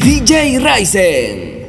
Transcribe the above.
DJ Ryzen.